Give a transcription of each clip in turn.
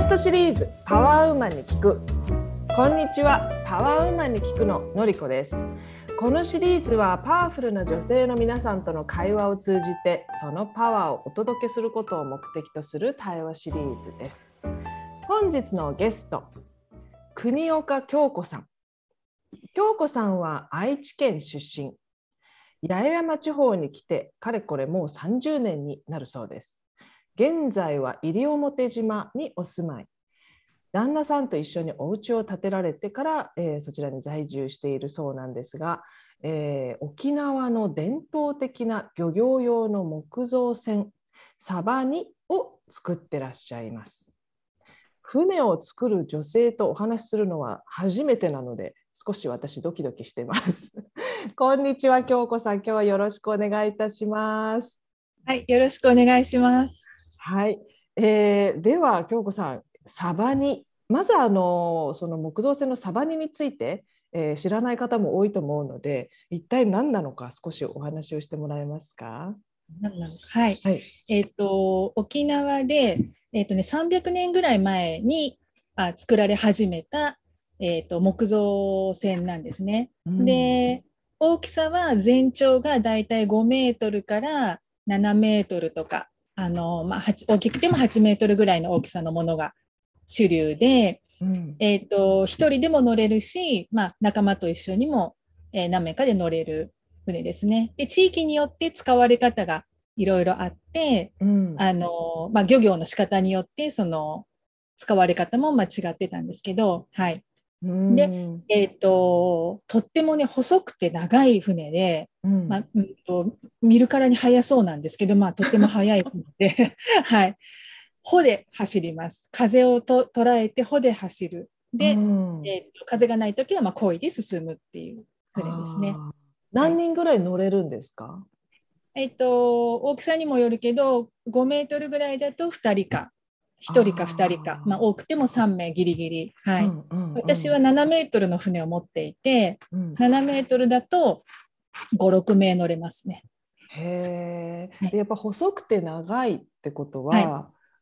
ストシリーズパワーウーマンに聞く。こんにちはパワーウーマンに聞くののりこです。このシリーズはパワフルな女性の皆さんとの会話を通じてそのパワーをお届けすることを目的とする対話シリーズです。本日のゲスト国岡京子さん。京子さんは愛知県出身。八重山地方に来てかれこれもう30年になるそうです。現在は西表島にお住まい。旦那さんと一緒にお家を建てられてから、えー、そちらに在住しているそうなんですが、えー、沖縄の伝統的な漁業用の木造船サバニを作ってらっしゃいます。船を作る女性とお話しするのは初めてなので少し私ドキドキしてます。こんにちは京子さん。今日はよろしくお願いいたします。はいよろしくお願いします。はい、えー、では京子さんサバニまずあのその木造船のサバニについて、えー、知らない方も多いと思うので一体何なのか少しお話をしてもらえますか？はい、はい、えっ、ー、と沖縄でえっ、ー、とね300年ぐらい前にあ作られ始めたえっ、ー、と木造船なんですね。うん、で大きさは全長がだいたい5メートルから7メートルとかあの、まあ、大きくても8メートルぐらいの大きさのものが主流で、うん、えっ、ー、と、一人でも乗れるし、まあ、仲間と一緒にも、えー、何名かで乗れる船ですね。で、地域によって使われ方がいろいろあって、うん、あの、まあ、漁業の仕方によって、その、使われ方も間違ってたんですけど、はい。で、えーと、とってもね細くて長い船で、うん。まあうんと、見るからに速そうなんですけど、まあ、とっても速い船で、はい、帆で走ります。風をと捉えて帆で走る。で、うん、えーと、風がない時はまあ漕いで進むっていう船ですね。何人ぐらい乗れるんですか、はい、えっ、と大きさにもよるけど5メートルぐらいだと2人か1人か2人か、まあ、多くても3名ギリギリ、はい、うんうんうん、私は7メートルの船を持っていて、うん、7メートルだと56名乗れますね。へえ、やっぱ細くて長いってことは、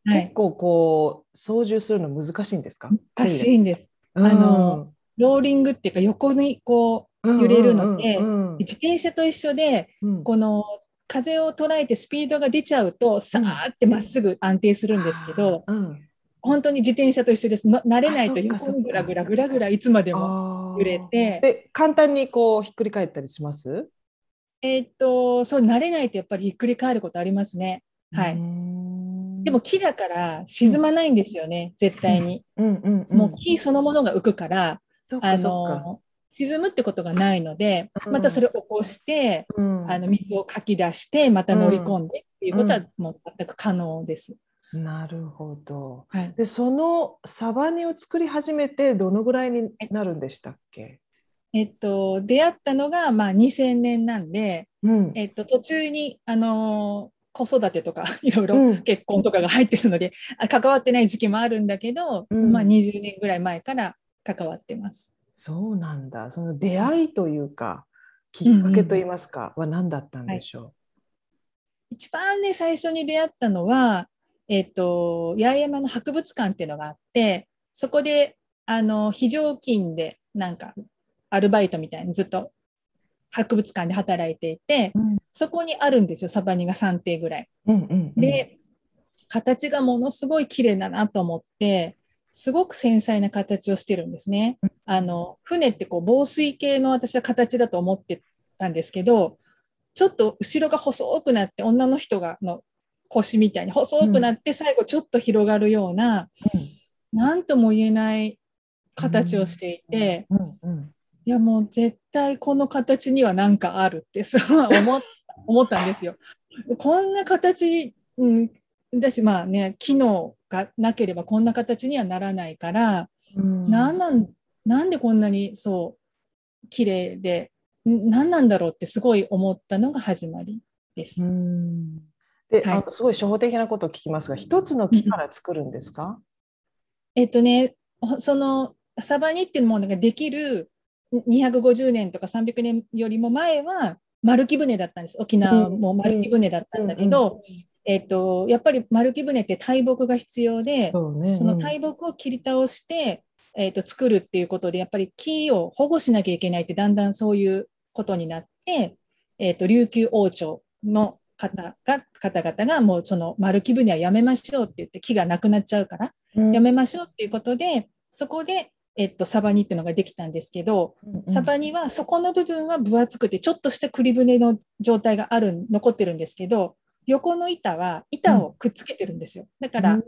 はい、結構こう操縦するの難しいんですか？難しいんです。あのローリングっていうか横にこう揺れるので、うんうんうん、自転車と一緒で、うん、この風を捉えてスピードが出ちゃうとさーってまっすぐ安定するんですけど、うん、本当に自転車と一緒です。慣れないと横にぐらぐらぐらぐらいつまでも揺れて。で簡単にこうひっくり返ったりします？えー、っとそう慣れないとやっぱりひっくり返ることありますね。はい。でも木だから沈まないんですよね、うん、絶対に、うん。うんうん、もう木そのものが浮くからあの沈むってことがないので、またそれを起こして、うん、あの水をかき出してまた乗り込んでっていうことはもう全く可能です。なるほど。はい、でそのサバニを作り始めてどのぐらいになるんでしたっけ？えっと、出会ったのが、まあ、2000年なんで、うん、えっと、途中に、あの子育てとか いろいろ結婚とかが入ってるので、うん、関わってない時期もあるんだけど、うん、まあ、20年ぐらい前から関わってます。そうなんだ。その出会いというか、きっかけといいますか、は何だったんでしょう、はい、一番ね、最初に出会ったのは、えっ、ー、と、八重山の博物館っていうのがあって、そこで、あの、非常勤で、なんか、アルバイトみたいにずっと博物館で働いていて、うん、そこにあるんですよ、サバニが3艇ぐらい。うんうんうん、で、形がものすごい綺麗だなと思って、すごく繊細な形をしてるんですね。あの船ってこう防水系の私は形だと思ってたんですけどちょっと後ろが細くなって女の人がの腰みたいに細くなって最後ちょっと広がるような何、うん、とも言えない形をしていて、いやもう絶対この形には何かあるって思思ったんですよ。こんな形、うん、だしまあね機能がなければこんな形にはならないから、うん、なんなんなんでこんなにそう綺麗で何なんだろうってすごい思ったのが始まりです。で、はい、あのすごい初歩的なことを聞きますが一つの木から作るんですか、うん、えっとねそのサバニっていうものができる250年とか300年よりも前は丸木舟だったんです。沖縄も丸木舟だったんだけど、えっと、やっぱり丸木舟って大木が必要で、そうね。その大木を切り倒して、えっと、作るっていうことで、やっぱり木を保護しなきゃいけないって、だんだんそういうことになって、えっと、琉球王朝の方が方々がもうその丸木舟はやめましょうって言って木がなくなっちゃうからうん。やめましょうっていうことでそこで、えっと、サバニっていうのができたんですけどサバニはそこの部分は分厚くてちょっとした栗船の状態がある残ってるんですけど横の板は板をくっつけてるんですよ。だから、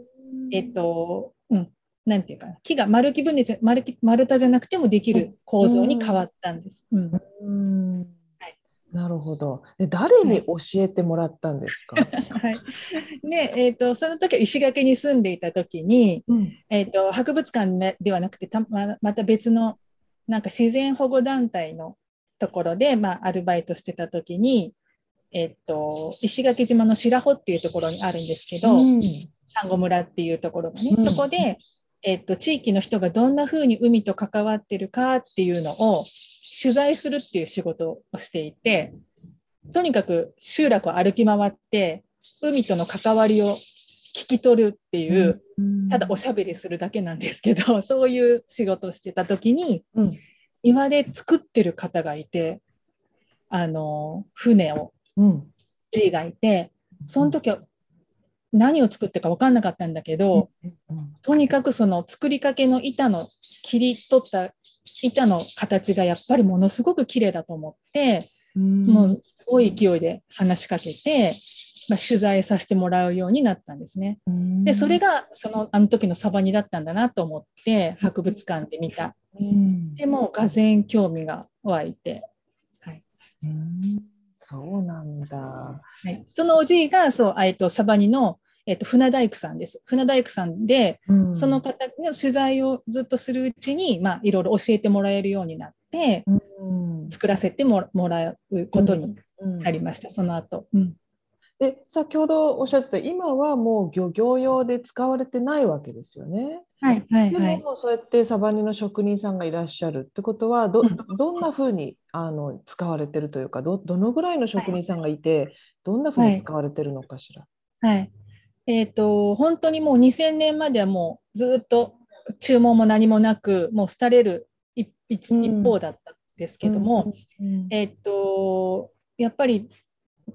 えっ、と、うん、なんていうかな、木が丸木舟じゃ丸木丸太じゃなくてもできる構造に変わったんです。うん。うん。はい。なるほど。で誰に教えてもらったんですか？はい、で、えっ、と、その時は石垣に住んでいた時に、うん。えっ、と、博物館ねではなくてたま、また別の、なんか自然保護団体のところで、まあ、アルバイトしてた時に、えっ、と、石垣島の白穂っていうところにあるんですけど、うん。丹後村っていうところがね、うん。そこで、えっと、地域の人がどんな風に海と関わってるかっていうのを取材するっていう仕事をしていて、とにかく集落を歩き回って、海との関わりを聞き取るっていう、ただおしゃべりするだけなんですけど、そういう仕事をしてた時に、うん。庭で作ってる方がいて、あの、船を、うん、G がいて、その時は何を作ってるか分かんなかったんだけど、うんとにかくその作りかけの板の切り取った板の形がやっぱりものすごく綺麗だと思って、うん、もうすごい勢いで話しかけて、まあ、取材させてもらうようになったんですね。うん。でそれ、がそのあの時のサバニだったんだなと思って博物館で見た。うん。でもうがぜん興味が湧いて、はい。うんそうなんだ。はい、そのおじいがそう、えっと、サバニの、えっと、船大工さんです。船大工さんで、うん。その方の取材をずっとするうちに、まあ、いろいろ教えてもらえるようになって、うん。作らせてももらうことにうんなりました、その後。うんで先ほどおっしゃってた今はもう漁業用で使われてないわけですよね。はいはいではい。もそうやってサバニの職人さんがいらっしゃるってことはどうん。どんなふうにあの使われてるというかどどのぐらいの職人さんがいてどんなふうに使われてるのかしら？はい。えっと本当にもう2000年まではもうずっと注文も何もなく、もう廃れる一一方だったんですけども、うん。えっとやっぱり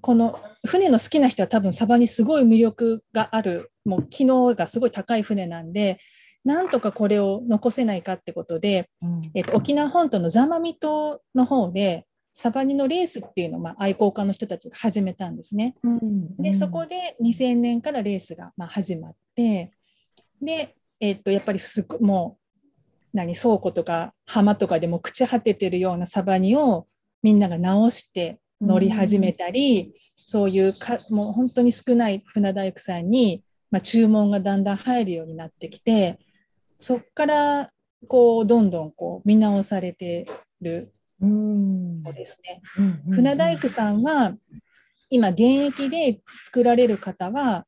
この船の好きな人は多分サバにすごい魅力があるもう機能がすごい高い船なんでなんとかこれを残せないかってことで、うんえっと沖縄本島の座間味島の方でサバニのレースっていうのを、まあ、愛好家の人たちが始めたんですね。うんでそこで2000年からレースが、まあ、始まってで、えっとやっぱりすごもう何倉庫とか浜とかでも朽ち果ててるようなサバニをみんなが直して乗り始めたり、そういうかもう本当に少ない船大工さんに、まあ、注文がだんだん入るようになってきてそこからこうどんどんこう見直されてるうですね。うん船大工さんは今現役で作られる方は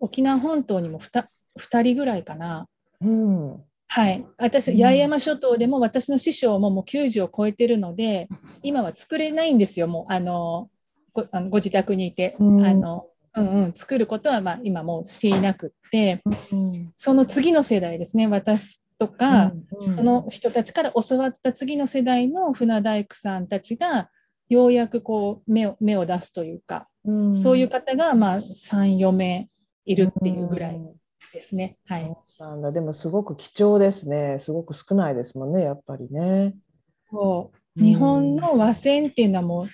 沖縄本島にも 2, 2人ぐらいかな。うんはい、私、うん。八重山諸島でも私の師匠ももう90を超えてるので、今は作れないんですよ、もうあのごあのご自宅にいて、うん。あのうんうん、作ることはまあ今もうしていなくって、うんその次の世代ですね、私とか、うんその人たちから教わった次の世代の船大工さんたちが、ようやくこう目を目を出すというか、うん。そういう方がまあ3、4名いるっていうぐらいですね。はい。なんだ。でもすごく貴重ですね。すごく少ないですもんねやっぱりね。そう。日本の和船っていうのはもう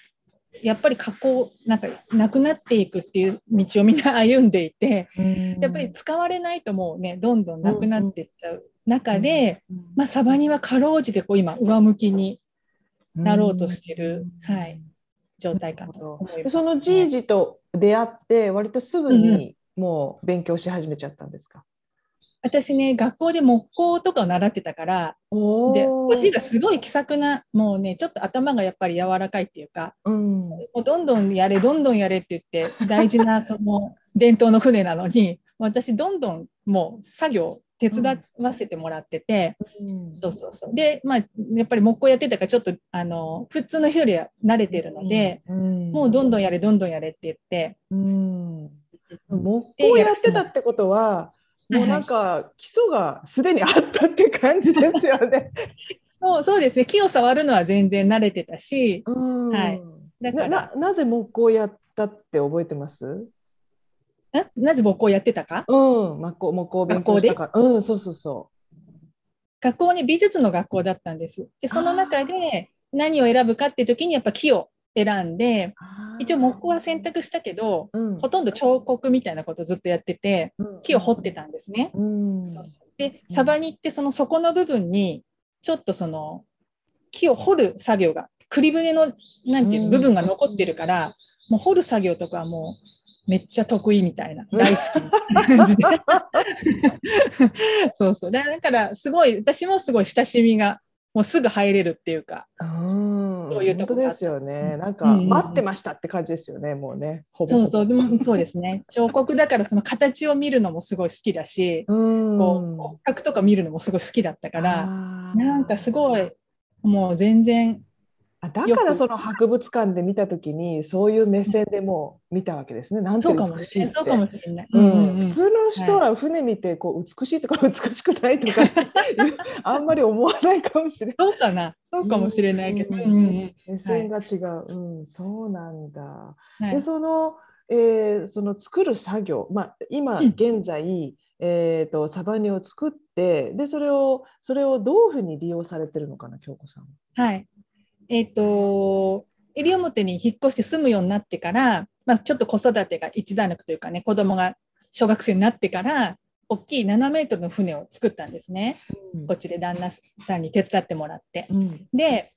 やっぱり加工なんかなくなっていくっていう道をみんな歩んでいてうん。やっぱり使われないともうね。どんどんなくなっていっちゃう。中で、うん。まあ、サバニはかろうじてこう今上向きになろうとしてるうん。はい。状態かと。そのじいじと出会って割とすぐにもう勉強し始めちゃったんですか？私ね学校で木工とかを習ってたからおでおじいがすごい気さくなもうねちょっと頭がやっぱり柔らかいっていうかうん。もうどんどんやれどんどんやれって言って大事な その伝統の船なのに私どんどんもう作業手伝わせてもらってて、そうそうそう。でまあやっぱり木工やってたからちょっとあの普通の人よりは慣れてるので、うん。もうどんどんやれどんどんやれって言ってうん木工やってたってことは、もうなんか基礎がすでにあったって感じですよね。そうそうですね。木を触るのは全然慣れてたし、うん。はい。だから。なななぜ木工やったって覚えてます？ななぜ木工やってたか？うん、木工木工勉強したか。ら。うん、そうそうそ学校に美術の学校だったんです。でその中で何を選ぶかって時にやっぱ木を選んでう。一応木工は選択したけどうん。ほとんど彫刻みたいなことをずっとやってて木を掘ってたんですね。うん。そうそう。でサバニってその底の部分にちょっとその木を掘る作業が栗船のなんていうのうん。部分が残ってるから、もう掘る作業とかはもうめっちゃ得意みたいな大好きな感じで。そうそう。だだからすごい私もすごい親しみがもうすぐ入れるっていうかうん、そういうとこがあった本当ですよね。なんか待ってましたって感じですよね。もうね。ほぼそうそうでもそうですね彫刻だからその形を見るのもすごい好きだし、うん。こう骨格とか見るのもすごい好きだったから、なんかすごいもう全然あだからその博物館で見たときにそういう目線でもう見たわけですね。なんてそうかも美しい。そうかもしれない。ううんんうんうん普通の人は船見てこう美しいとか美しくないとかあんまり思わないかもしれない。そうかな。そうかもしれないけど。うんうんうんうん目線が違う。うん、そうなんだ。はいでその、えーその作る作業、まあ、今うん現在、えー、とサバニを作ってでそれをそれをどういうふうに利用されてるのかな京子さんは。はい。えっ、と、西表に引っ越して住むようになってから、まあ、ちょっと子育てが一段落というかね、子供が小学生になってから、大きい7メートルの船を作ったんですね。こっちで旦那さんに手伝ってもらって。うん。で、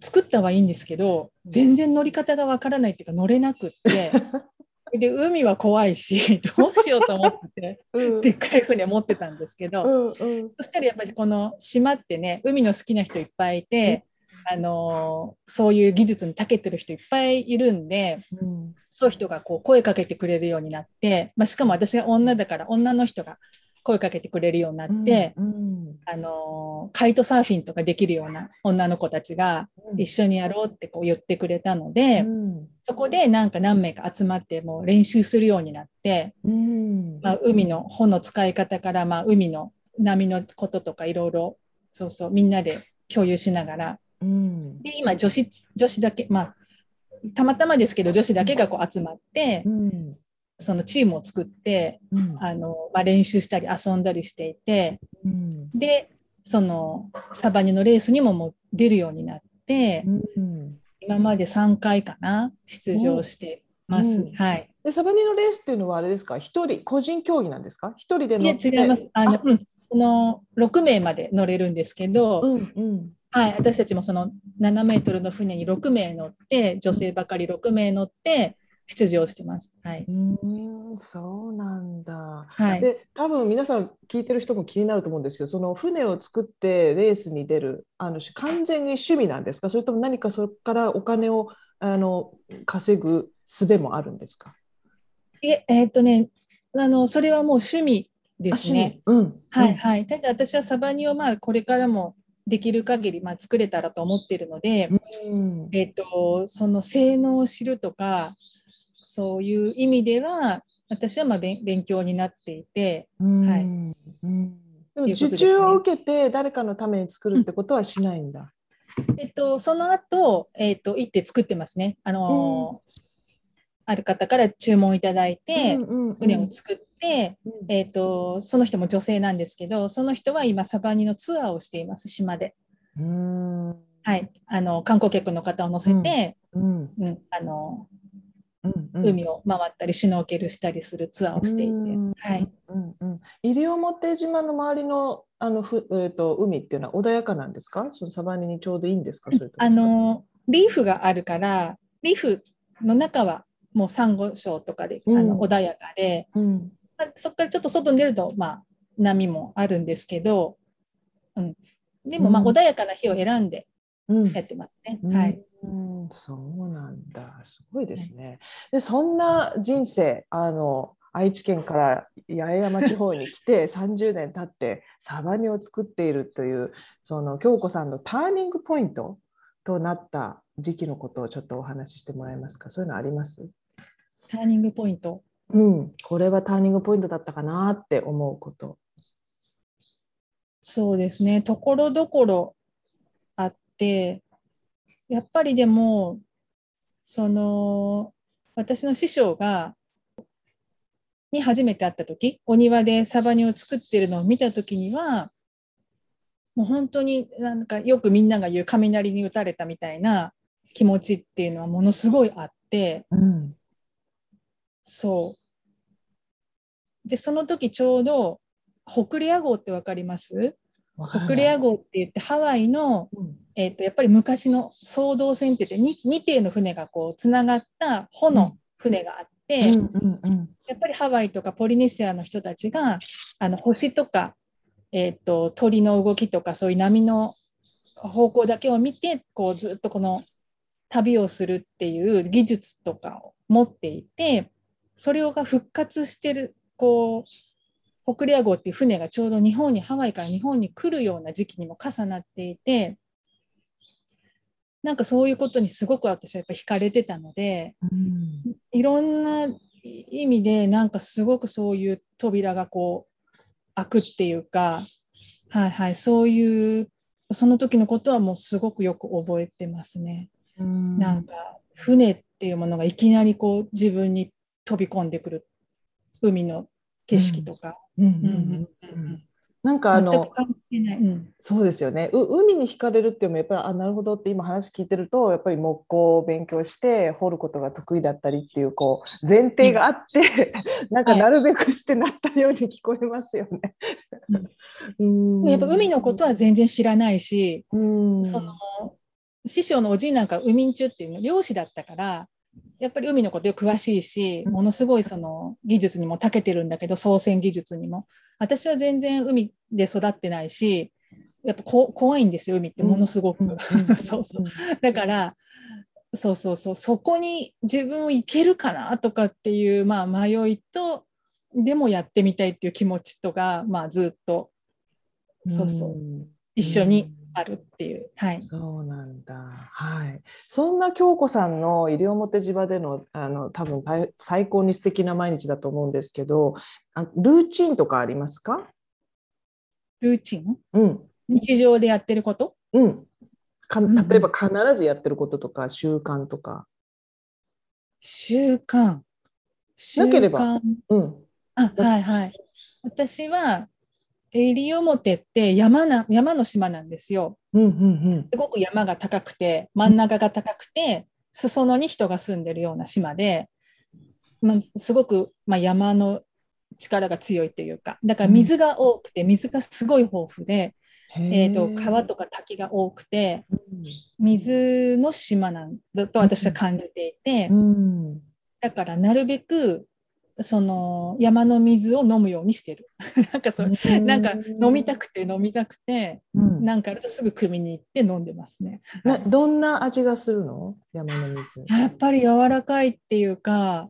作ったはいいんですけど、全然乗り方がわからないっていうか、乗れなくって、で、海は怖いし、どうしようと思って、うん。でっかい船持ってたんですけど、うんうん。そしたらやっぱりこの島ってね海の好きな人いっぱいいて、あのーそういう技術に長けてる人いっぱいいるんでうんそういう人がこう声かけてくれるようになって、まあ、しかも私が女だから女の人が声かけてくれるようになって、うんあのーカイトサーフィンとかできるような女の子たちが一緒にやろうってこう言ってくれたので、うん。そこでなんか何名か集まってもう練習するようになって、うん。まあ、海の帆の使い方から、まあ、海の波のこととかいろいろそうそうみんなで共有しながらうん。で今女子女子だけまあたまたまですけど女子だけがこう集まってうん。そのチームを作ってうん。あの、まあ、練習したり遊んだりしていてうん。でそのサバニのレースにももう出るようになってうん。今まで3回かな出場してます。うん。はい。でサバニのレースっていうのはあれですか？一人個人競技なんですか？一人でいや乗って。違います。あの、うん、その6名まで乗れるんですけど、うんうんはい、私たちもその7メートルの船に6名乗って、女性ばかり6名乗って出場してます。はい。うんそうなんだ。はい。で多分皆さん聞いてる人も気になると思うんですけどその船を作ってレースに出るあの完全に趣味なんですか？それとも何かそこからお金をあの稼ぐ術もあるんですか？え、えーっとね、あの、それはもう趣味であすね。うんはい、はい。ただ私はサバニをまあこれからもできる限りまあ作れたらと思っているので、うん。えーっと、その性能を知るとか、そういう意味では、私はまあ勉勉強になっていて、うん。はいうんでも受注を受けて誰かのために作るってことはしないんだ。えっと、その後、えっと、行って作ってますね。あのーある方から注文いただいて、うんうんうん。船を作って、うん。えっと、その人も女性なんですけど、その人は今、サバニのツアーをしています、島で。うん。はい。あの、観光客の方を乗せて、うん。うん、あの、海を回ったり、シュノーケルしたりするツアーをしていて、うん。はい。うんうん、西表島の周りのあのふ、えー、と海っていうのは穏やかなんですか？そのサバニにちょうどいいんですか？それとも。あの、リーフがあるから、リーフの中はもうサンゴ礁とかで、うん。あの穏やかで、うん。まあそこからちょっと外に出ると、まあ、波もあるんですけど、うん、でも、まあ、うん穏やかな日を選んでうんやってますね。うんはい。うんそうなんだすごいですね。でそんな人生あの愛知県から八重山地方に来て 30年経ってサバニを作っているというその京子さんのターニングポイントとなった時期のことをちょっとお話ししてもらえますか？そういうのあります？ターニングポイント。うん、これはターニングポイントだったかなって思うこと。そうですね、ところどころあって、やっぱりでも、その、私の師匠が、に初めて会った時、お庭でサバニを作ってるのを見た時には、もう本当になんかよくみんなが言う雷に打たれたみたいな気持ちっていうのはものすごいあって、うん、そう。で、その時ちょうど、ホクレア号ってわかります？わからない。ホクレア号って言ってハワイの、うん。えっとやっぱり昔の総動船って言って 2, 2艇の船がこうつながった帆の船があって、うんうんうん。やっぱりハワイとかポリネシアの人たちがあの星とか、えっと鳥の動きとかそういう波の方向だけを見てこうずっとこの旅をするっていう技術とかを持っていてそれをが復活してるこうホクレア号っていう船がちょうど日本にハワイから日本に来るような時期にも重なっていてなんかそういうことにすごく私はやっぱ惹かれてたのでうんいろんな意味でなんかすごくそういう扉がこう開くっていうかはいはいそういうその時のことはもうすごくよく覚えてますね。うんなんか船っていうものがいきなりこう自分に飛び込んでくる海の景色とか、うん。うんうんうん。うんなんかあのそうですよね。う海に惹かれるっていうのもやっぱりあなるほどって今話聞いてるとやっぱり木工を勉強して掘ることが得意だったりっていうこう前提があって、なんかなるべくしてなったように聞こえますよね。うん。やっぱ海のことは全然知らないし、うん。その師匠のおじいなんか海ん中っていうの漁師だったからやっぱり海のことよく詳しいしうん。ものすごいその技術にも長けてるんだけど操船技術にも。私は全然海で育ってないしやっぱこ怖いんですよ海ってものすごく、うん。そうそう。だからそうそうそう。そこに自分行けるかなとかっていう、まあ、迷いとでもやってみたいっていう気持ちとか、まあ、ずっと。そうそう。うん。一緒にあるっていう、はい。そうなんだ。はい。そんな京子さんの西表島でのあの多分大最高に素敵な毎日だと思うんですけど、あルーチンとかありますか？ルーチン？うん。日常でやってること？うん。か例えば必ずやってることとか習慣とか。習慣。習なければ慣うん。あ、はいはい。私は、西表って山な山の島なんですよ。うんうんすごく山が高くて、真ん中が高くて、裾野に人が住んでるような島で、まあ、すごく、まあ、山の力が強いというか、だから水が多くて、水がすごい豊富で、うん。えー、とへ川とか滝が多くて、うん水の島なんだと私は感じていて、うん。だからなるべくその山の水を飲むようにしてる。なんかそう、なんか飲みたくて飲みたくて、うんなんかあるとすぐ汲みに行って飲んでますね。などんな味がするの？山の水。やっぱり柔らかいっていうか、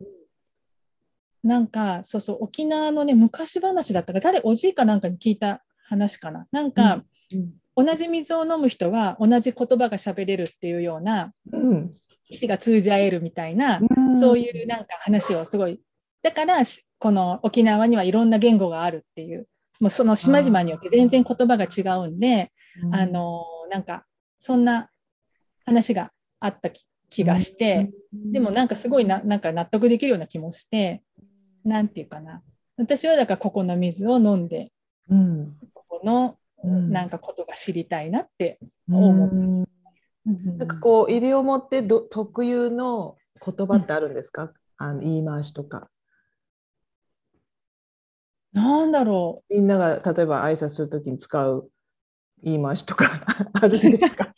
なんかそうそう沖縄のね昔話だったか誰おじいかなんかに聞いた話かな。なんか、うん同じ水を飲む人は同じ言葉が喋れるっていうようなうん。意思が通じ合えるみたいな、うんそういうなんか話をすごい。だからしこの沖縄にはいろんな言語があるっていう、もうその島々によって全然言葉が違うんで、あのなんかそんな話があったき気がして、でもなんかすごいななんか納得できるような気もして、なんていうかな。私はだからここの水を飲んで、うん。ここのうんなんかことが知りたいなって。思思なんかこう西表ど特有の言葉ってあるんですか？あの言い回しとか。なんだろみんなが例えば挨拶するときに使う言い回しとか あるんですか？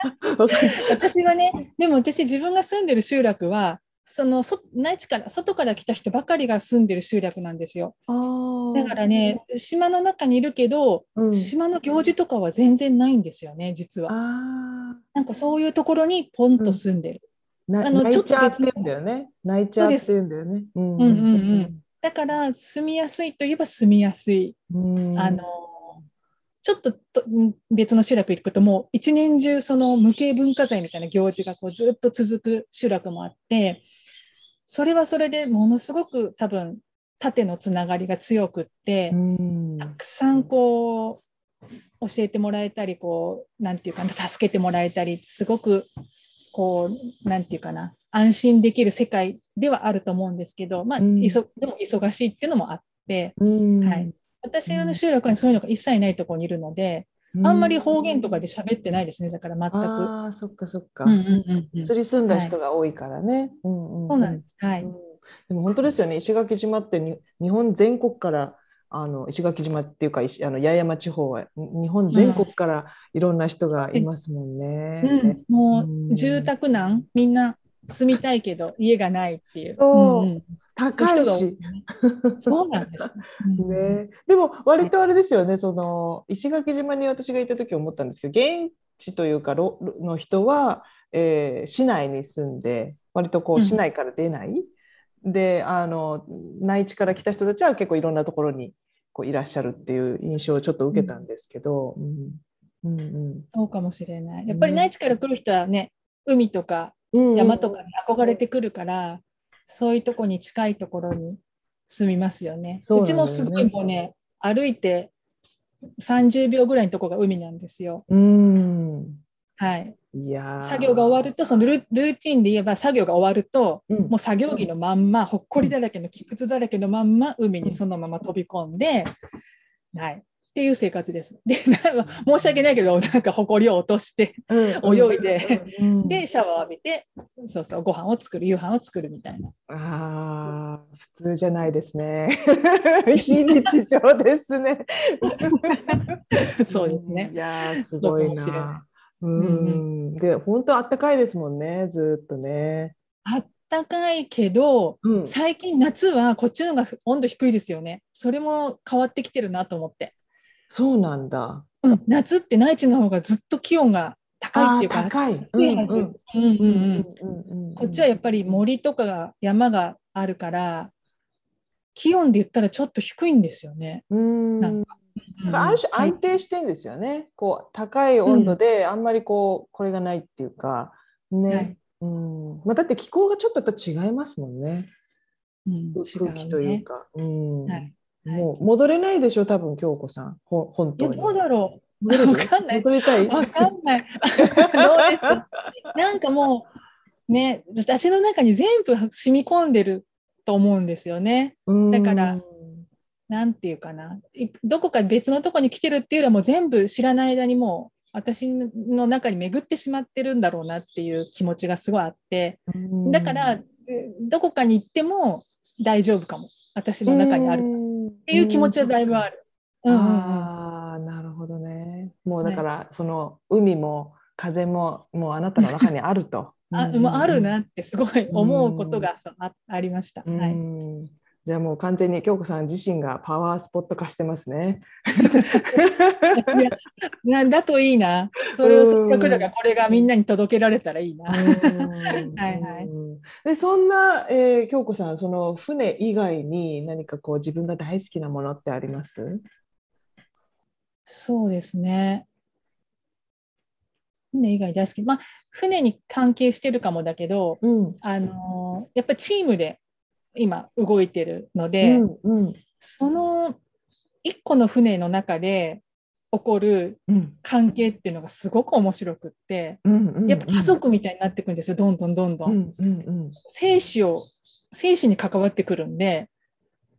私はね、でも私自分が住んでる集落は、そのそ内地から外から来た人ばかりが住んでる集落なんですよ。だからね、島の中にいるけど、うん島の行事とかは全然ないんですよね、実は。あなんかそういうところにポンと住んでる。あ、なあの泣いちゃーってちょっと別言うんだよね。泣いちゃーってんだよね。うんうんうんうんだから住みやすいといえば住みやすい。うんあのちょっととん別の集落行くともう一年中その無形文化財みたいな行事がこうずっと続く集落もあってそれはそれでものすごく多分縦のつながりが強くって、うんたくさんこう教えてもらえたりこうなんていうかな助けてもらえたりすごくこうなんていうかな安心できる世界ではあると思うんですけど、まあうんいそでも忙しいっていうのもあってうんはい私の集落にそういうのが一切ないところにいるので、あんまり方言とかで喋ってないですねだから全く。ああそっかそっか。うんうんうんうん移り住んだ人が多いからね。うんうんそうなんです。はい。うんでも本当ですよね石垣島ってに日本全国からあの石垣島っていうか石あの八重山地方はに日本全国からいろんな人がいますもんね。うん、もうん。う住宅難、みんな住みたいけど家がないっていう。そう。うんうん。高いし。そうなんです。うん。ね、でも割とあれですよね、その石垣島に私がいた時思ったんですけど現地というかろの人は、えー市内に住んで割とこううん。市内から出ない、であの内地から来た人たちは結構いろんなところにこういらっしゃるっていう印象をちょっと受けたんですけど、うんうんそうかもしれない。やっぱり内地から来る人はね、海とかうん、山とかに憧れてくるから、そういうとこに近いところに住みますよね。そうよねちもすごいもうね、歩いて30秒ぐらいのとこが海なんですよ。うん、はい。いやー作業が終わると、そのルルーティンで言えば作業が終わると、うんもう作業着のまんま、ほっこりだらけの木靴だらけのまんま、海にそのまま飛び込んで、はい。っていう生活です。で、申し訳ないけど、なんかほこりを落として、うん泳いで、うんで、シャワーを浴びて、そうそう、ご飯を作る、夕飯を作るみたいな。ああ、普通じゃないですね。非日常ですね。そうですねいやー、すごいなな。うん、で、本当あったかいですもんね、ずーっとね。あったかいけど、うん、最近夏はこっちの方が温度低いですよね。それも変わってきてるなと思って。そうなんだ。うん、夏って内地の方がずっと気温が高いっていうか、高い。こっちはやっぱり森とかが山があるから、気温で言ったらちょっと低いんですよね。うん。なんうん。うん。ある安定してんですよね。こう高い温度であんまりこうこれがないっていうか。ね。はい。うん。まあ、だって気候がちょっとやっぱ違いますもんね。うん空気というか。うん。はいもう戻れないでしょ、多分京子さん、ほ本当に。どうだろう。わかんない戻りたい？わかんない。なんかもうね、私の中に全部染み込んでると思うんですよね。うんだからなんていうかな。いどこか別のとこに来てるっていうよりはもう全部知らない間にもう私の中に巡ってしまってるんだろうなっていう気持ちがすごいあって、うんだから、えどこかに行っても大丈夫かも。私の中にある。っていう気持ちはだいぶある。うんうんうんああ、なるほどね。もうだから、その海も風ももうあなたの中にあると。あうんもうあるなってすごい思うことがそうあありました。うんはい、じゃあもう完全に京子さん自身がパワースポット化してますね。いやなんだといいな。それをせっかくだからこれがみんなに届けられたらいいな。はいはいうんでそんな、えー、京子さんその船以外に何かこう自分が大好きなものってあります？そうですね。船以外大好き。まあ、船に関係してるかもだけど、うんあのーやっぱりチームで今動いてるので、うんうん。その一個の船の中で起こるうん。関係っていうのがすごく面白くって、うんうんやっぱ家族みたいになってくんですよ、どんどんどんど。うんんうん。生死を、生死に関わってくるんで、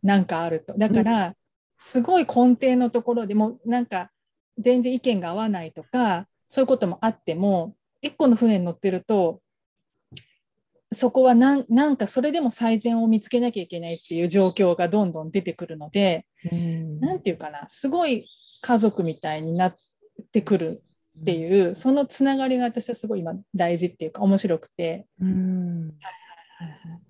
なんかあると。だから、すごい根底のところでも、なんか全然意見が合わないとか、そういうこともあっても、一個の船に乗ってると、そこはなんなんかそれでも最善を見つけなきゃいけないっていう状況がどんどん出てくるので、うん。なんていうかな、すごい家族みたいになってくるっていう、そのつながりが私はすごい今大事っていうか面白くて、うん。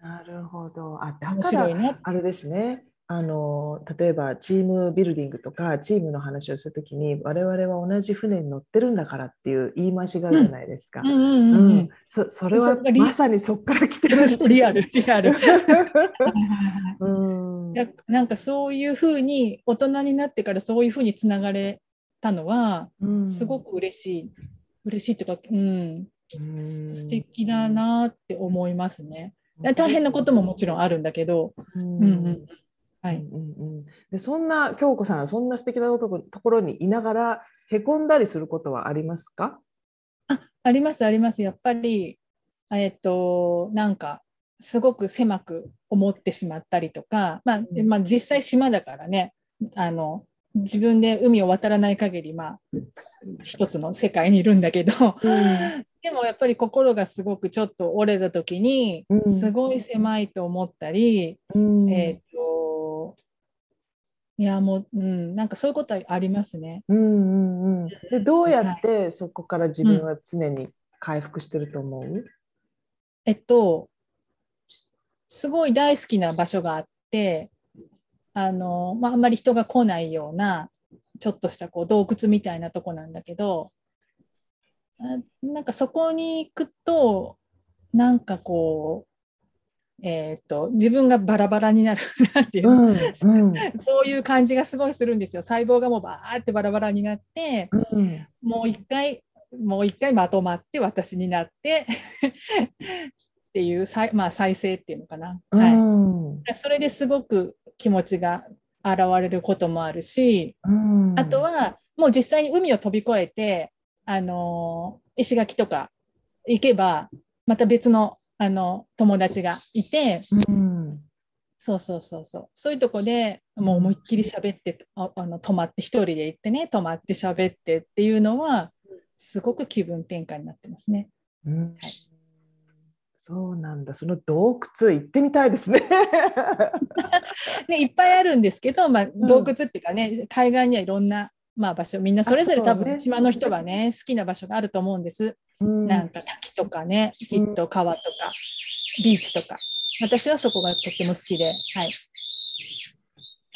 なるほど。あだ面からあれですね。あの例えばチームビルディングとかチームの話をするときに我々は同じ船に乗ってるんだからっていう言い回しがあるじゃないですか。うん。うんうんううん。ん。そそれはまさにそこから来てる リアル、リアル。うん。いやなんかそういうふうに大人になってからそういうふうにつながれたのはうん。すごく嬉しい、嬉しいというか、うん、うん。素敵だなって思いますね。大変なことももちろんあるんだけど、うん。うんうんはい。うんうんうん、でそんな京子さんそんな素敵なとこところにいながらへこんだりすることはありますか？あありますあります。やっぱりえっとなんかすごく狭く思ってしまったりとか、まあうん。まあ、実際島だからねあの自分で海を渡らない限りまあ一つの世界にいるんだけど、でもやっぱり心がすごくちょっと折れた時にうん。すごい狭いと思ったり、うん。えっといやもう、うん、なんかそういうことはありますね。うんうんうん、でどうやってそこから自分は常に回復してると思う、えっと、すごい大好きな場所があって、あの、まあ、あんまり人が来ないような、ちょっとしたこう洞窟みたいなとこなんだけど、あなんかそこに行くと、なんかこう、えっと、自分がバラバラになる なっていう、うんうん。そういう感じがすごいするんですよ。細胞がもうバーってバラバラになって、うん。もう一回、もう一回まとまって私になってっていう再,、まあ、再生っていうのかな、うはい。んそれですごく気持ちが現れることもあるし、うん。あとはもう実際に海を飛び越えて、あのー石垣とか行けばまた別の、あの友達がいて。うん。そうそうそうそう。そういうとこでもう思いっきり喋ってああの泊まって一人で行ってね泊まって喋ってっていうのはすごく気分転換になってますね。うん。はいそうなんだ。その洞窟行ってみたいですね。ね、いっぱいあるんですけど、まあ、ん。洞窟っていうかね、海岸にはいろんな、まあ、場所みんなそれぞれ多分島の人はね好きな場所があると思うんです。うん。なんか滝とかねきっと川とかビーチとか。私はそこがとっても好きで、はい、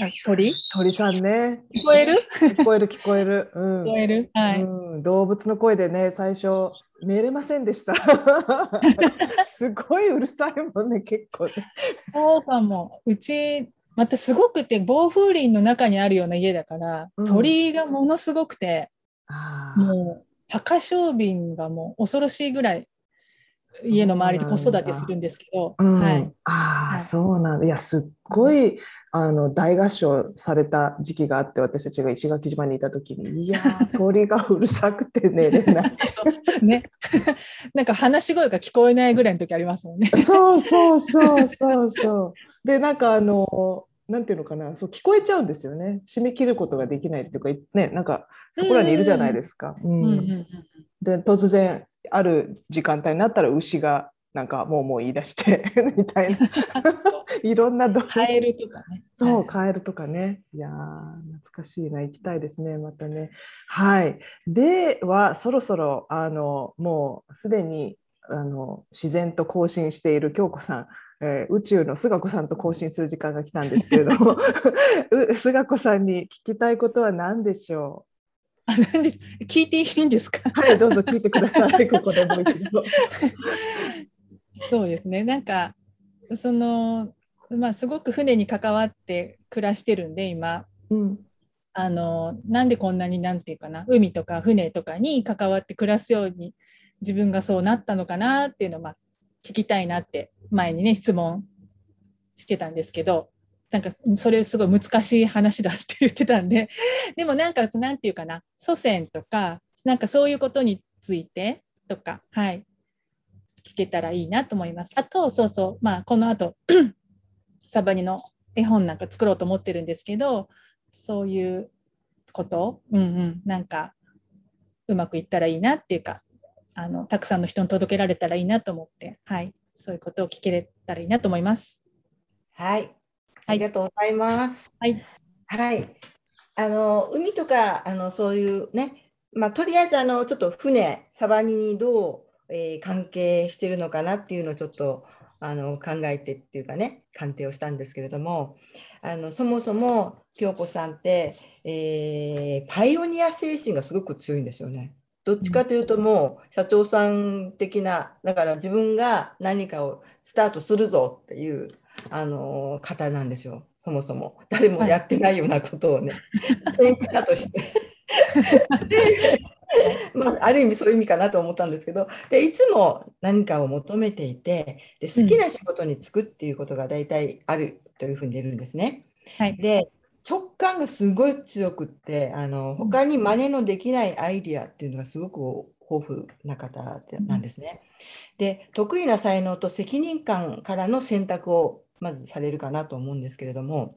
あ鳥？鳥さんね。聞こえる？聞こえる聞こえる。うん。聞こえる、はい。うん、動物の声でね最初寝れませんでした。すごいうるさいもんね結構ね。そうかも。うちまたすごくて暴風林の中にあるような家だから、うん。鳥がものすごくてもう高小便がもう恐ろしいぐらい家の周りで子育てするんですけど、うん。はい、ああ、はい。そうなんだ。いやすっごいあの大合唱された時期があって私たちが石垣島にいた時に いやー鳥がうるさくて寝れない。ね、なんか話し声が聞こえないぐらいの時ありますもんね。そうそうそうそうそう。でなんかあのなんていうのかな。そう聞こえちゃうんですよね。締め切ることができないっていうかねなんかそこらにいるじゃないですか。で突然ある時間帯になったら牛がなんかもうもう言い出して みたいな いろんな動物カエルとかね。そう、はいカエルとかね。いやー、懐かしいな、行きたいですね、またね。はい。では、そろそろ、あの、もうすでに、あの、自然と交信している京子さん、えー宇宙の菅子さんと交信する時間が来たんですけれども、う菅子さんに聞きたいことは何でしょあなんで聞いていいんですか？うはい、どうぞ聞いてください、ここでもう一度。そうですね。なんか、その、まあ、すごく船に関わって暮らしてるんで、今。うん、あのなんでこんなになんていうかな海とか船とかに関わって暮らすように自分がそうなったのかなっていうのを、まあ、聞きたいなって前にね質問してたんですけどなんかそれすごい難しい話だって言ってたんで でもなんかなんていうかな祖先とかなんかそういうことについてとかはい聞けたらいいなと思います。あとそうそう。まあこの後 サバニの絵本なんか作ろうと思ってるんですけどそういうこと、うんうん、なんかうまくいったらいいなっていうかあのたくさんの人に届けられたらいいなと思って、はい、そういうことを聞けれたらいいなと思います。はい、ありがとうございます。はい、はい、あの海とかあのそういうね、まあとりあえずあのちょっと船サバニにどう、えー関係してるのかなっていうのをちょっとあの考えてっていうかね鑑定をしたんですけれども、あのそもそも京子さんって、えーパイオニア精神がすごく強いんですよね。どっちかというともう社長さん的なだから自分が何かをスタートするぞっていうあの方なんですよ。そもそも。誰もやってないようなことをね、先駆者として。で まあ、ある意味そういう意味かなと思ったんですけどでいつも何かを求めていてで好きな仕事に就くっていうことが大体あるというふうに出るんですね。はいで直感がすごい強くってあの他に真似のできないアイディアっていうのがすごく豊富な方なんですね。で得意な才能と責任感からの選択をまずされるかなと思うんですけれども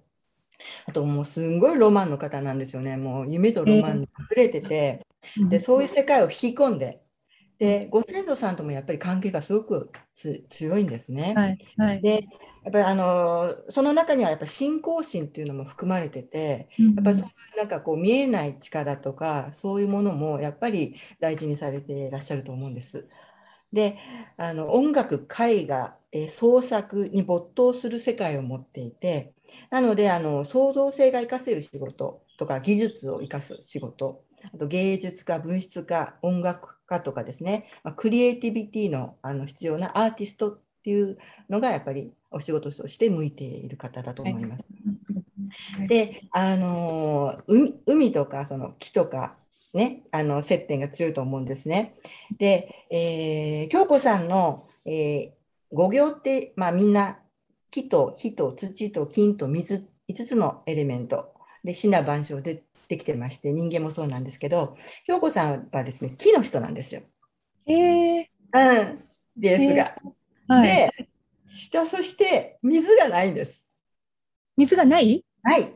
あともうすんごいロマンの方なんですよねもう夢とロマンに溢れてて、でそういう世界を引き込んででご先祖さんともやっぱり関係がすごく強いんですね。はいはい、でやっぱりあのその中にはやっぱ信仰心っていうのも含まれてて、やっぱりそういうなんかこう見えない力とかそういうものもやっぱり大事にされていらっしゃると思うんです。であの音楽絵画、え創作に没頭する世界を持っていてなのであの創造性が活かせる仕事とか技術を生かす仕事あと芸術家文筆家音楽家とかですね、まあ、クリエイティビティのあの必要なアーティストっていうのがやっぱりお仕事として向いている方だと思います。はい、であの海海とかその木とかね、あの接点が強いと思うんですね。で、えー、京子さんの、えー、五行って、まあ、みんな木と火と土と金と水5つのエレメントで死な万象でできてまして人間もそうなんですけど京子さんはですね木の人なんですよ。へえー、うん、ベースが。はい、で下そして水がないんです。水がない？ない。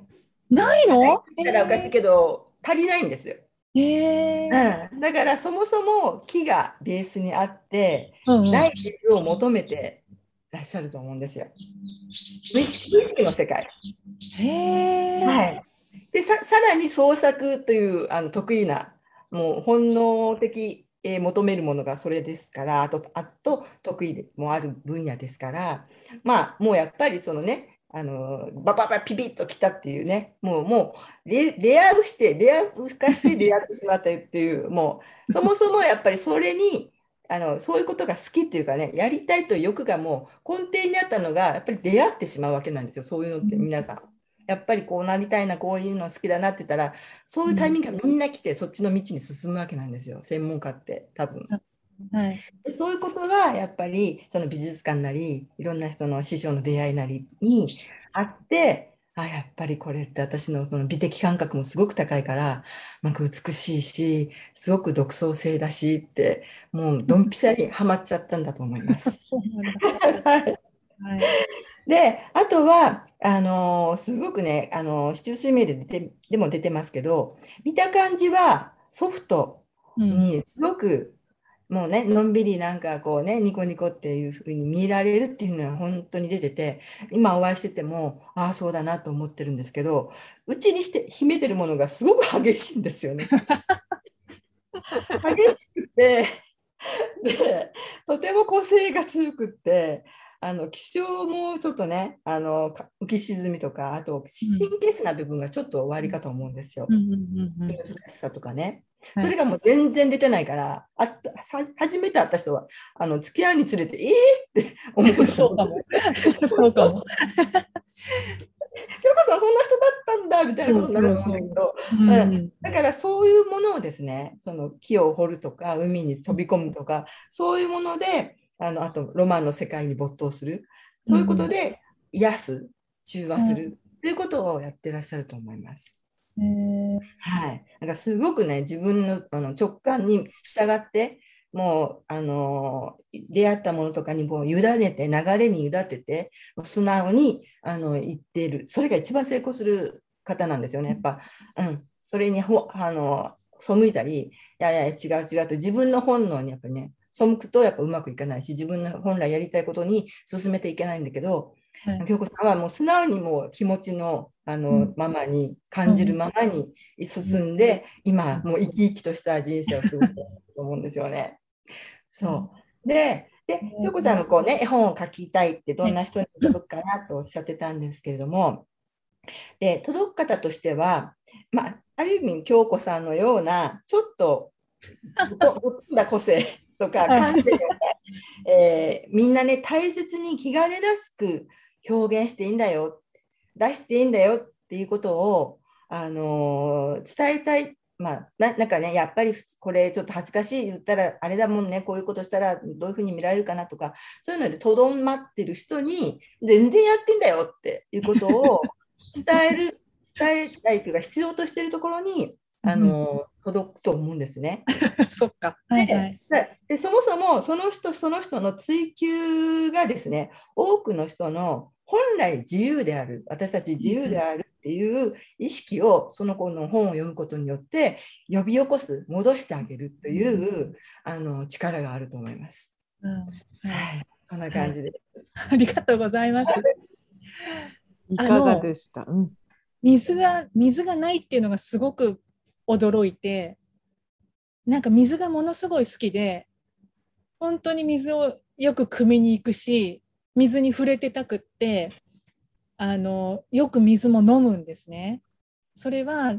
ないの？だからおかしいけど足りないんですよ。へうん、だからそもそも木がベースにあって、ない水を求めてらっしゃると思うんですよ。無意識の世界。へはい、でさらに創作というあの得意なもう本能的、えー、求めるものがそれですからあとあと得意でもある分野ですからまあもうやっぱりそのねあのバババピピッときたっていうねもうもうレレアしてレア化してレアってしまったっていうもうそもそもやっぱりそれにあのそういうことが好きっていうかねやりたいという欲がもう根底にあったのがやっぱり出会ってしまうわけなんですよそういうのって皆さん。やっぱりこうなりたいなこういうの好きだなって言ったらそういうタイミングがみんな来てそっちの道に進むわけなんですよ。専門家って多分。はい、でそういうことがやっぱりその美術館なりいろんな人の師匠の出会いなりにあってあやっぱりこれって私のこの美的感覚もすごく高いからなんか美しいしすごく独創性だしってもうドンピシャにはまっちゃったんだと思います。はいであとはあのー、すごくね、あのー、市中水明で出てでも出てますけど見た感じはソフトにすごく、うん、もうねのんびりなんかこうねニコニコっていう風に見られるっていうのは本当に出てて今お会いしててもああそうだなと思ってるんですけどうちにして秘めてるものがすごく激しいんですよね。激しくてでとても個性が強くってあの気象もちょっとねあの浮き沈みとかあと神経質な部分がちょっと終わりかと思うんですよ。難しさとかね。それがもう全然出てないから、あった初めて会った人はあの付き合うにつれてえー、って思うそうかも。そうかも。京子さんそんな人だったんだみたいなことになるんだけど、うん、だからそういうものをですねその木を掘るとか海に飛び込むとかそういうものであのあとロマンの世界に没頭する。そういうことで癒す中和する、ということをやってらっしゃると思います。はい、なんかすごくね自分のあの直感に従ってもうあの出会ったものとかにもう委ねて流れに委ねて素直にあの言っている。それが一番成功する方なんですよねやっぱ、うん、それにほあの背いたりいやいや違う違うと自分の本能にやっぱりね背くとやっぱうまくいかないし自分の本来やりたいことに進めていけないんだけど、はい、京子さんはもう素直にもう気持ちのあの、うん、ままに感じるままに進んで、うん、今もう生き生きとした人生を過ごしてると思うんですよね。そう。でで京子さんのこうね絵本を書きたいってどんな人に届くかなとおっしゃってたんですけれどもで届く方としては、まあ、ある意味京子さんのようなちょっとぶっんだ個性とか感性をね、えー、みんなね大切に気兼ねなく表現していいんだよ出していいんだよっていうことを、あのー、伝えたい。まあ、ななんかねやっぱりこれちょっと恥ずかしい言ったらあれだもんねこういうことしたらどういうふうに見られるかなとかそういうのでとどまってる人に全然やってんだよっていうことを伝える伝えたいというか必要としているところにあの、届くと思うんですね。そっか。はいはい。ででそもそもその人その人の追求がですね多くの人の本来自由である私たち自由であるっていう意識をその子の本を読むことによって呼び起こす戻してあげるというあの力があると思います。うんは、はいい、そんな感じです。ありがとうございます。いかがでした、うん、水が水がないっていうのがすごく驚いてなんか水がものすごい好きで本当に水をよく汲みに行くし水に触れてたくってあのよく水も飲むんですね。それは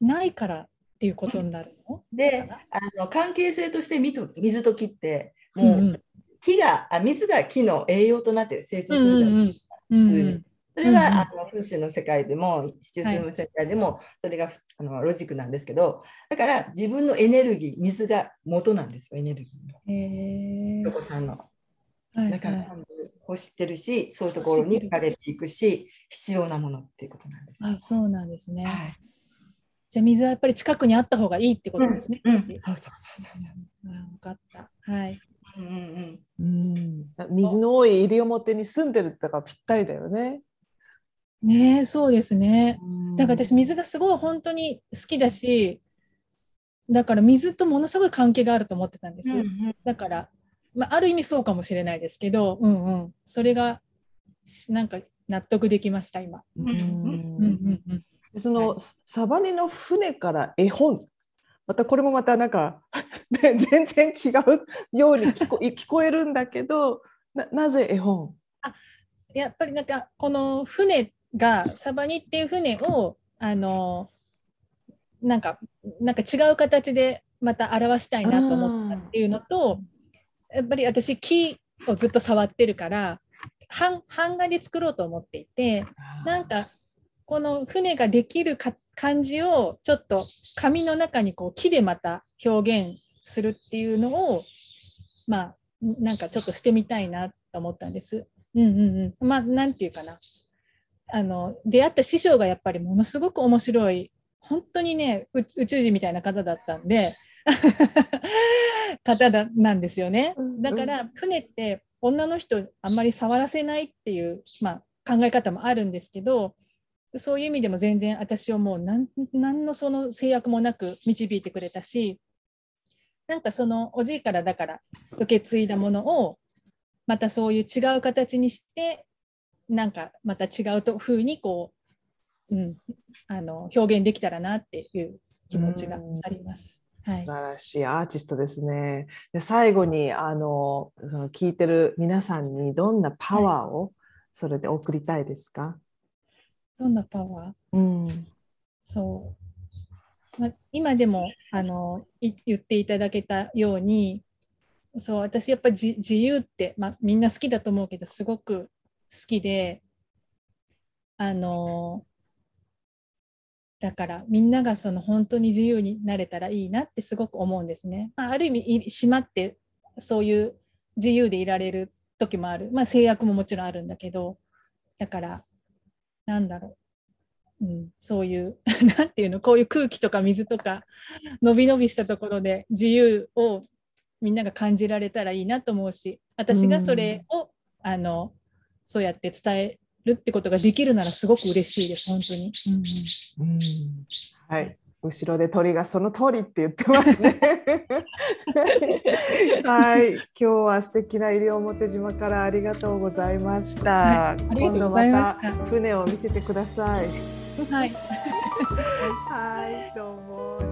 ないからっていうことになるの？であの関係性として水と水と木ってもう、うんうん木があ水が木の栄養となって成長するじゃないですか。うんうん普通にそれは、うんうんあの風水の世界でも七水の世界でも、それがあのロジックなんですけどだから自分のエネルギー水が元なんですよエネルギーのへーさんの。はいだからはい欲してるしそういうところに惹かれていくし必要なものっていうことなんです。あそうなんですね。はいじゃあ水はやっぱり近くにあった方がいいってことですね。うんうそうそうそうそう。あ分かった。はい。うんうんうん、水の多い西表に住んでるってからぴったりだよね。ね。えそうですね。だから私水ががすごい本当に好きだしだから水とものすごい関係があると思ってたんです、うんうん。だから、まあ、ある意味そうかもしれないですけど、うんうん、それがしなんか納得できました今、うん。うんうんうん、その、サバニの船から絵本。またこれもまたなんか ね全然違うように聞こ 聞こえるんだけどななぜ絵本？やっぱりなんかこの船がサバニっていう船をあのなんかなんか違う形でまた表したいなと思ったっていうのとやっぱり私木をずっと触ってるから版版画で作ろうと思っていてなんかこの船ができるか感じをちょっと紙の中にこう木でまた表現するっていうのをまあなんかちょっとしてみたいなと思ったんです。うんうんうん、まあなんていうかなあの出会った師匠がやっぱりものすごく面白い本当にね宇宇宙人みたいな方だったんで 方だなんですよね。だから船って女の人あんまり触らせないっていう、まあ、考え方もあるんですけどそういう意味でも全然私をもう何何のその制約もなく導いてくれたしなんかそのおじいからだから受け継いだものをまたそういう違う形にしてなんかまた違うと風にこう、うん、あの表現できたらなっていう気持ちがあります。はい。素、晴らしいアーティストですね。で最後にあのその聞いてる皆さんにどんなパワーをそれで送りたいですか、どんなパワー？うん。そう、まあ、今でもあのい言っていただけたようにそう私やっぱじ自由って、まあ、みんな好きだと思うけどすごく好きであのだからみんながその本当に自由になれたらいいなってすごく思うんですね。まあ、ある意味い閉まってそういう自由でいられる時もある、まあ、制約ももちろんあるんだけどだからなんだろう、うん、そういう なんていうの？こういう空気とか水とかのびのびしたところで自由をみんなが感じられたらいいなと思うし私がそれを、あのそうやって伝えるってことができるならすごく嬉しいです本当に。うんうんうんはい後ろで鳥がその通りって言ってますね。はい、今日は素敵な西表島からありがとうございました。はいありがとうございました今度また船を見せてください。はい はい、どうも。